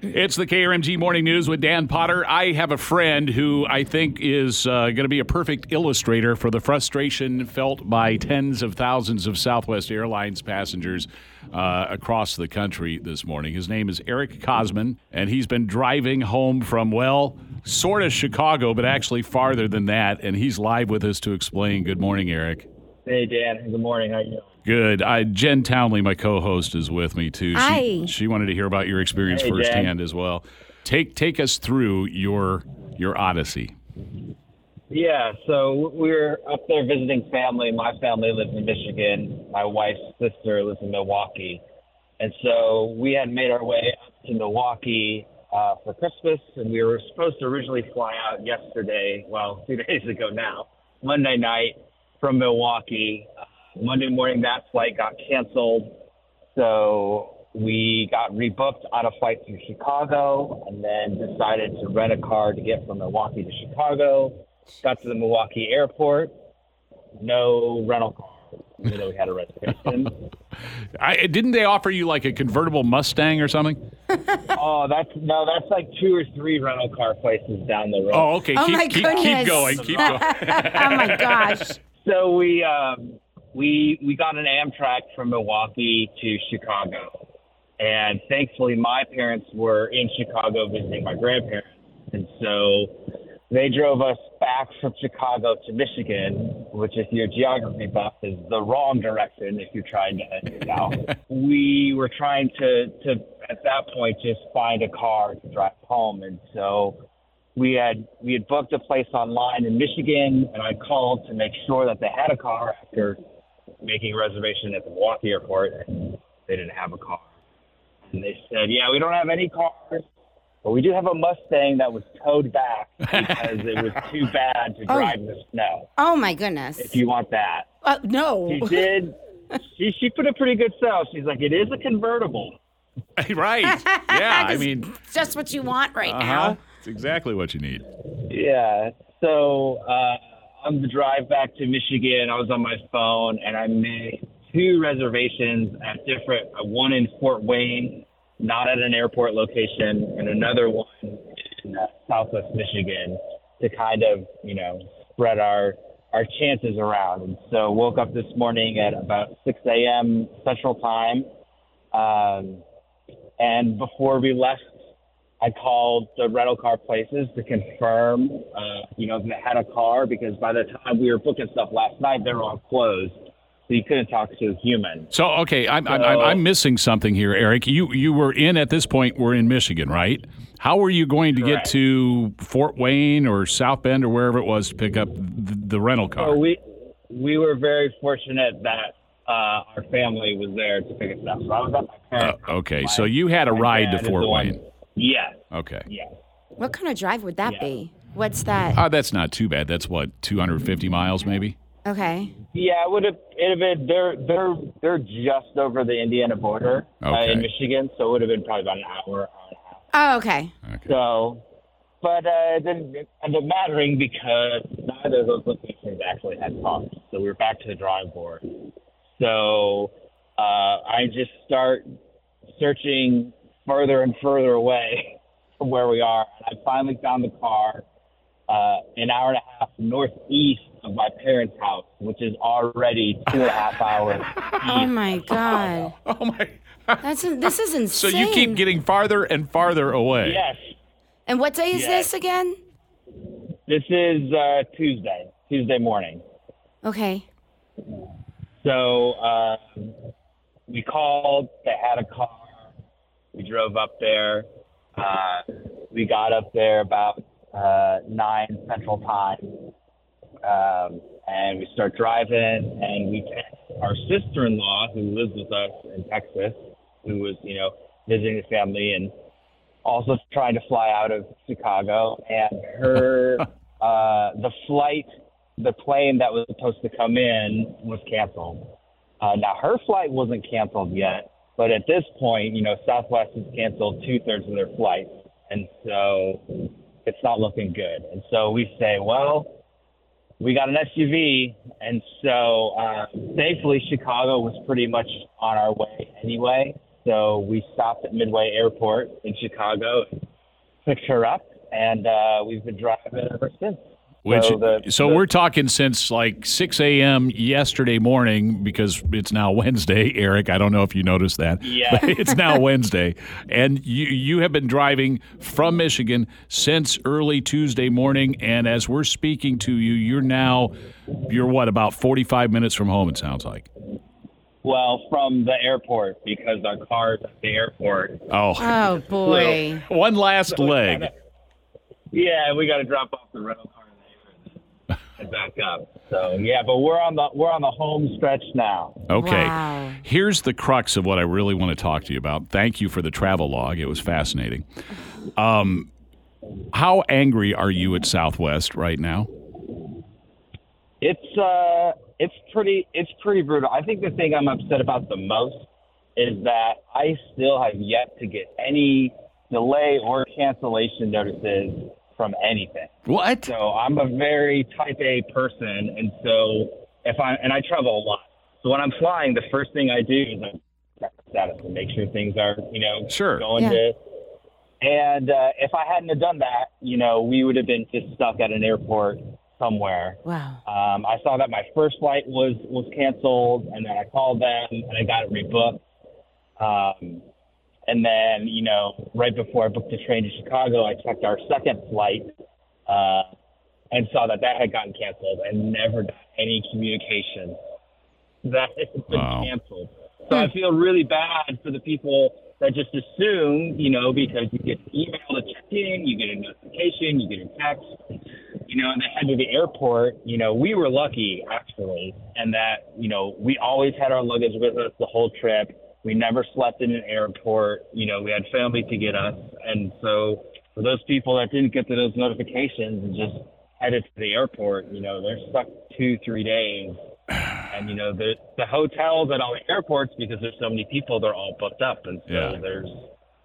It's the KRMG Morning News with Dan Potter. I have a friend who I think is uh, going to be a perfect illustrator for the frustration felt by tens of thousands of Southwest Airlines passengers uh, across the country this morning. His name is Erik Kosman, and he's been driving home from, well, sort of Chicago, but actually farther than that. And he's live with us to explain. Good morning, Eric. Hey, Dan. Good morning. How are you? Good. I, Jen Townley, my co-host, is with me too. Hi. She, she wanted to hear about your experience Hey, Jen. firsthand as well. Take take us through your your odyssey. Yeah, so we were up there visiting family. My family lives in Michigan. My wife's sister lives in Milwaukee. And so we had made our way up to Milwaukee uh, for Christmas, and we were supposed to originally fly out yesterday, well, two days ago now, Monday night from Milwaukee. Monday morning, that flight got canceled. So we got rebooked on a flight to Chicago and then decided to rent a car to get from Milwaukee to Chicago. Got to the Milwaukee airport, no rental car, even though we had a reservation. I, didn't they offer you like a convertible Mustang or something? oh, that's no, that's like two or three rental car places down the road. Oh, okay. Oh keep, my keep, keep going. Keep going. oh my gosh. So we um, we we got an Amtrak from Milwaukee to Chicago, and thankfully my parents were in Chicago visiting my grandparents, and so they drove us back from Chicago to Michigan, which if you're geography buff is the wrong direction if you're trying to head south. we were trying to to at that point just find a car to drive home, and so we had we had booked a place online in Michigan, and I called to make sure that they had a car after making a reservation at the Milwaukee airport, and they didn't have a car. And they said, "Yeah, we don't have any cars, but we do have a Mustang that was towed back because it was too bad to drive in the snow. Oh my goodness. If you want that." Uh, no. She did. She she put a pretty good sell. She's like, "It is a convertible." right. Yeah. I mean, just what you want right uh-huh. now. It's exactly what you need. Yeah. So uh, on the drive back to Michigan, I was on my phone and I made two reservations at different. uh, One in Fort Wayne, not at an airport location, and another one in uh, Southwest Michigan to kind of you know spread our our chances around. And so woke up this morning at about 6 a.m. Central Time, um, and before we left I called the rental car places to confirm, uh, you know, if they had a car because by the time we were booking stuff last night, they were all closed, so you couldn't talk to a human. So, okay, I'm, I'm, I'm, I'm missing something here, Erik. You you were in at this point. We're in Michigan, right? How were you going to Correct. get to Fort Wayne or South Bend or wherever it was to pick up the, the rental car? So we we were very fortunate that uh, our family was there to pick us up. So I was at my Uh, parents. okay, My- so you had a ride to Fort Wayne. Yes, Okay. yes. What kind of drive would that Yeah. be? What's that? Oh, that's not too bad. That's what 250 miles, maybe. okay. Yeah, it would have. It have been. They're they're they're just over the Indiana border uh, in Michigan, so it would have been probably about an hour, hour and a half. Oh, okay. Okay. So, but uh, it didn't end up mattering because neither of those locations actually had cars. So we were back to the drawing board. So uh, I just start searching further and further away from where we are. And I finally found the car uh, an hour and a half northeast of my parents' house, which is already two and a half hours. Oh my god. Oh my! That's this is insane. So you keep getting farther and farther away. yes, And what day is Yes. this again? this is uh, Tuesday, Tuesday morning. Okay. So uh, we called. They had a car. We drove up there. Uh, we got up there about uh, nine Central Time, um, and we start driving. And we text our sister-in-law, who lives with us in Texas, who was you know visiting the family and also trying to fly out of Chicago, and her uh, the flight, the plane that was supposed to come in was canceled. Uh, now her flight wasn't canceled yet, but at this point, you know, Southwest has canceled two thirds of their flights, and so it's not looking good. And so we say, well, we got an SUV, and so uh, thankfully Chicago was pretty much on our way anyway. So we stopped at Midway Airport in Chicago, picked her up, and uh, we've been driving ever since. Which, so, the, so the- we're talking since like 6 a.m. yesterday morning because it's now Wednesday, Erik. I don't know if you noticed that. Yeah. But it's now Wednesday. And you, you have been driving from Michigan since early Tuesday morning. And as we're speaking to you, you're now, you're what, about 45 minutes from home, it sounds like. well from the airport because our car's at the airport. Oh, Oh boy. one last leg. Yeah, we got to drop off the rental car there and back up. So yeah, but we're on the we're on the home stretch now. Okay. Wow. Here's the crux of what I really want to talk to you about. Thank you for the travel log. It was fascinating. Um, how angry are you at Southwest right now? It's uh, it's pretty it's pretty brutal. I think the thing I'm upset about the most is that I still have yet to get any delay or cancellation notices from anything. What? So I'm a very type A person, and so if I and I travel a lot. So when I'm flying, the first thing I do is I check status and make sure things are you know Sure. going Yeah. to. And uh, if I hadn't have done that, you know, we would have been just stuck at an airport somewhere. Wow. Um, I saw that my first flight was was canceled, and then I called them and I got it rebooked. Um, and then, you know, right before I booked the train to Chicago, I checked our second flight uh, and saw that that had gotten canceled, and never got any communication that it had been Wow. canceled. So I feel really bad for the people that just assume, you know, because you get an email to check in, you get a notification, you get a text, you know, and they head to the airport. You know, we were lucky actually, and that you know we always had our luggage with us the whole trip. We never slept in an airport. You know, we had family to get us, and so for those people that didn't get to those notifications and just headed to the airport, you know, they're stuck two, three days. And you know the the hotels at all the airports because there's so many people, they're all booked up, and so Yeah. there's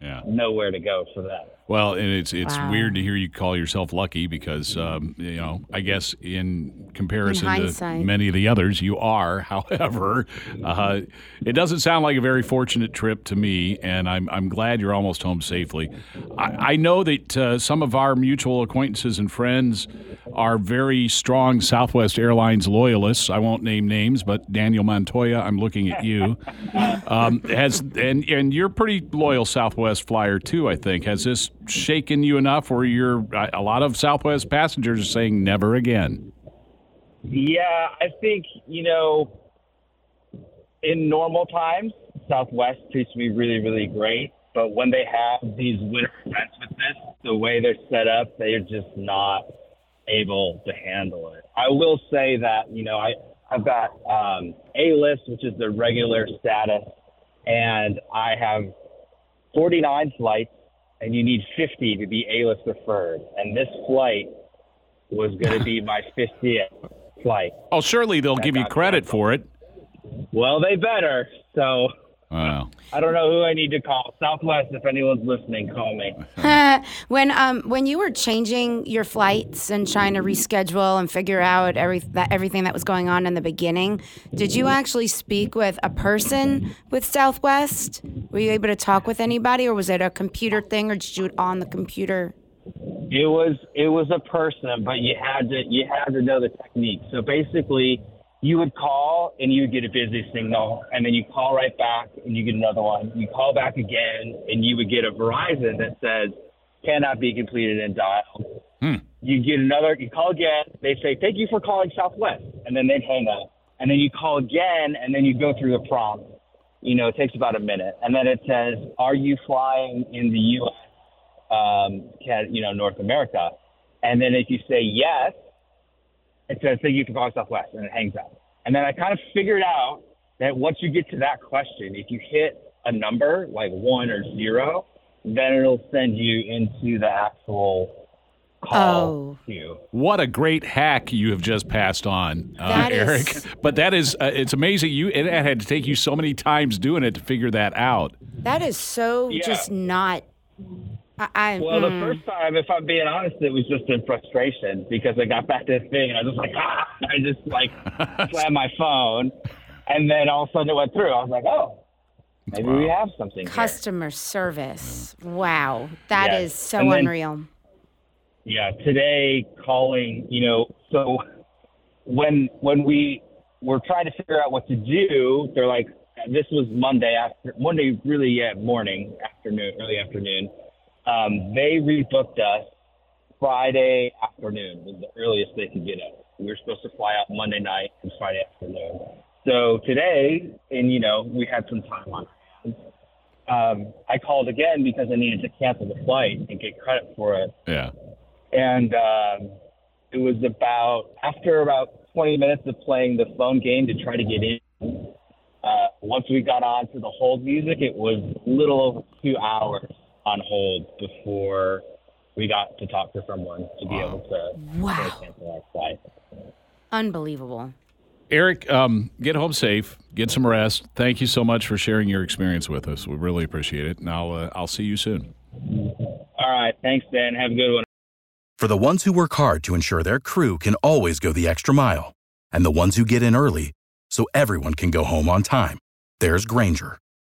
Yeah. nowhere to go for that. Well, and it's it's Wow. weird to hear you call yourself lucky because um, you know I guess in comparison In to many of the others, you are. However, uh, it doesn't sound like a very fortunate trip to me, and I'm I'm glad you're almost home safely. I, I know that uh, some of our mutual acquaintances and friends are very strong Southwest Airlines loyalists. I won't name names, but Daniel Montoya, I'm looking at you. Um, has and and you're a pretty loyal Southwest flyer too. I think has this shaken you enough where you're a lot of Southwest passengers are saying never again. Yeah, I think, you know, in normal times, Southwest treats me really, really great. But when they have these winter events with this, the way they're set up, they're just not able to handle it. I will say that, you know, I, I've got um, A list, which is the regular status, and I have 49 flights, and you need 50 to be A list preferred. And this flight was going to be my 50th flight. Oh, surely they'll give you credit for it. Well, they better. So Wow. I don't know who I need to call. Southwest, if anyone's listening, call me. when um when you were changing your flights and trying to reschedule and figure out every that everything that was going on in the beginning, did you actually speak with a person with Southwest? Were you able to talk with anybody, or was it a computer thing, or did you do it on the computer? It was it was a person, but you had to you had to know the technique. So basically, you would call and you would get a busy signal, and then you call right back and you get another one. You call back again and you would get a Verizon that says cannot be completed and dialed. You get another. You call again. They say thank you for calling Southwest, and then they hang up. And then you call again, and then you go through the prompt. You know, it takes about a minute, and then it says, "Are you flying in the U.S.?" um, can, you know, North America. And then if you say yes, it says thank you for calling Southwest, and it hangs up. And then I kind of figured out that once you get to that question, if you hit a number like one or zero, then it'll send you into the actual call Oh. queue. What a great hack you have just passed on, uh, That is- Erik. But that is, uh, it's amazing. You it had to take you so many times doing it to figure that out. That is so Yeah. just not. I, I Well, the mm. first time, if I'm being honest, it was just in frustration because I got back to the thing and I was just like, ah, I just like slammed my phone, and then all of a sudden it went through. I was like, oh, maybe we have something. here. customer service. Wow, that is Yes. so then- unreal. Yeah, today calling, you know, so when when we were trying to figure out what to do, they're like, this was Monday after Monday, really, yeah, morning, afternoon, early afternoon. Um, they rebooked us Friday afternoon was the earliest they could get us. We were supposed to fly out Monday night and Friday afternoon. So today, and you know, we had some time on our hands. Um, I called again because I needed to cancel the flight and get credit for it Yeah. and um, it was about after about 20 minutes of playing the phone game to try to get in. Uh, once we got on to the hold music, it was a little over two hours on hold before we got to talk to someone to be able to Wow. cancel our flight. Unbelievable. Erik, um, get home safe. Get some rest. Thank you so much for sharing your experience with us. We really appreciate it. And I'll, uh, I'll see you soon. All right, thanks, Dan. Have a good one. For the ones who work hard to ensure their crew can always go the extra mile, and the ones who get in early so everyone can go home on time, there's Grainger,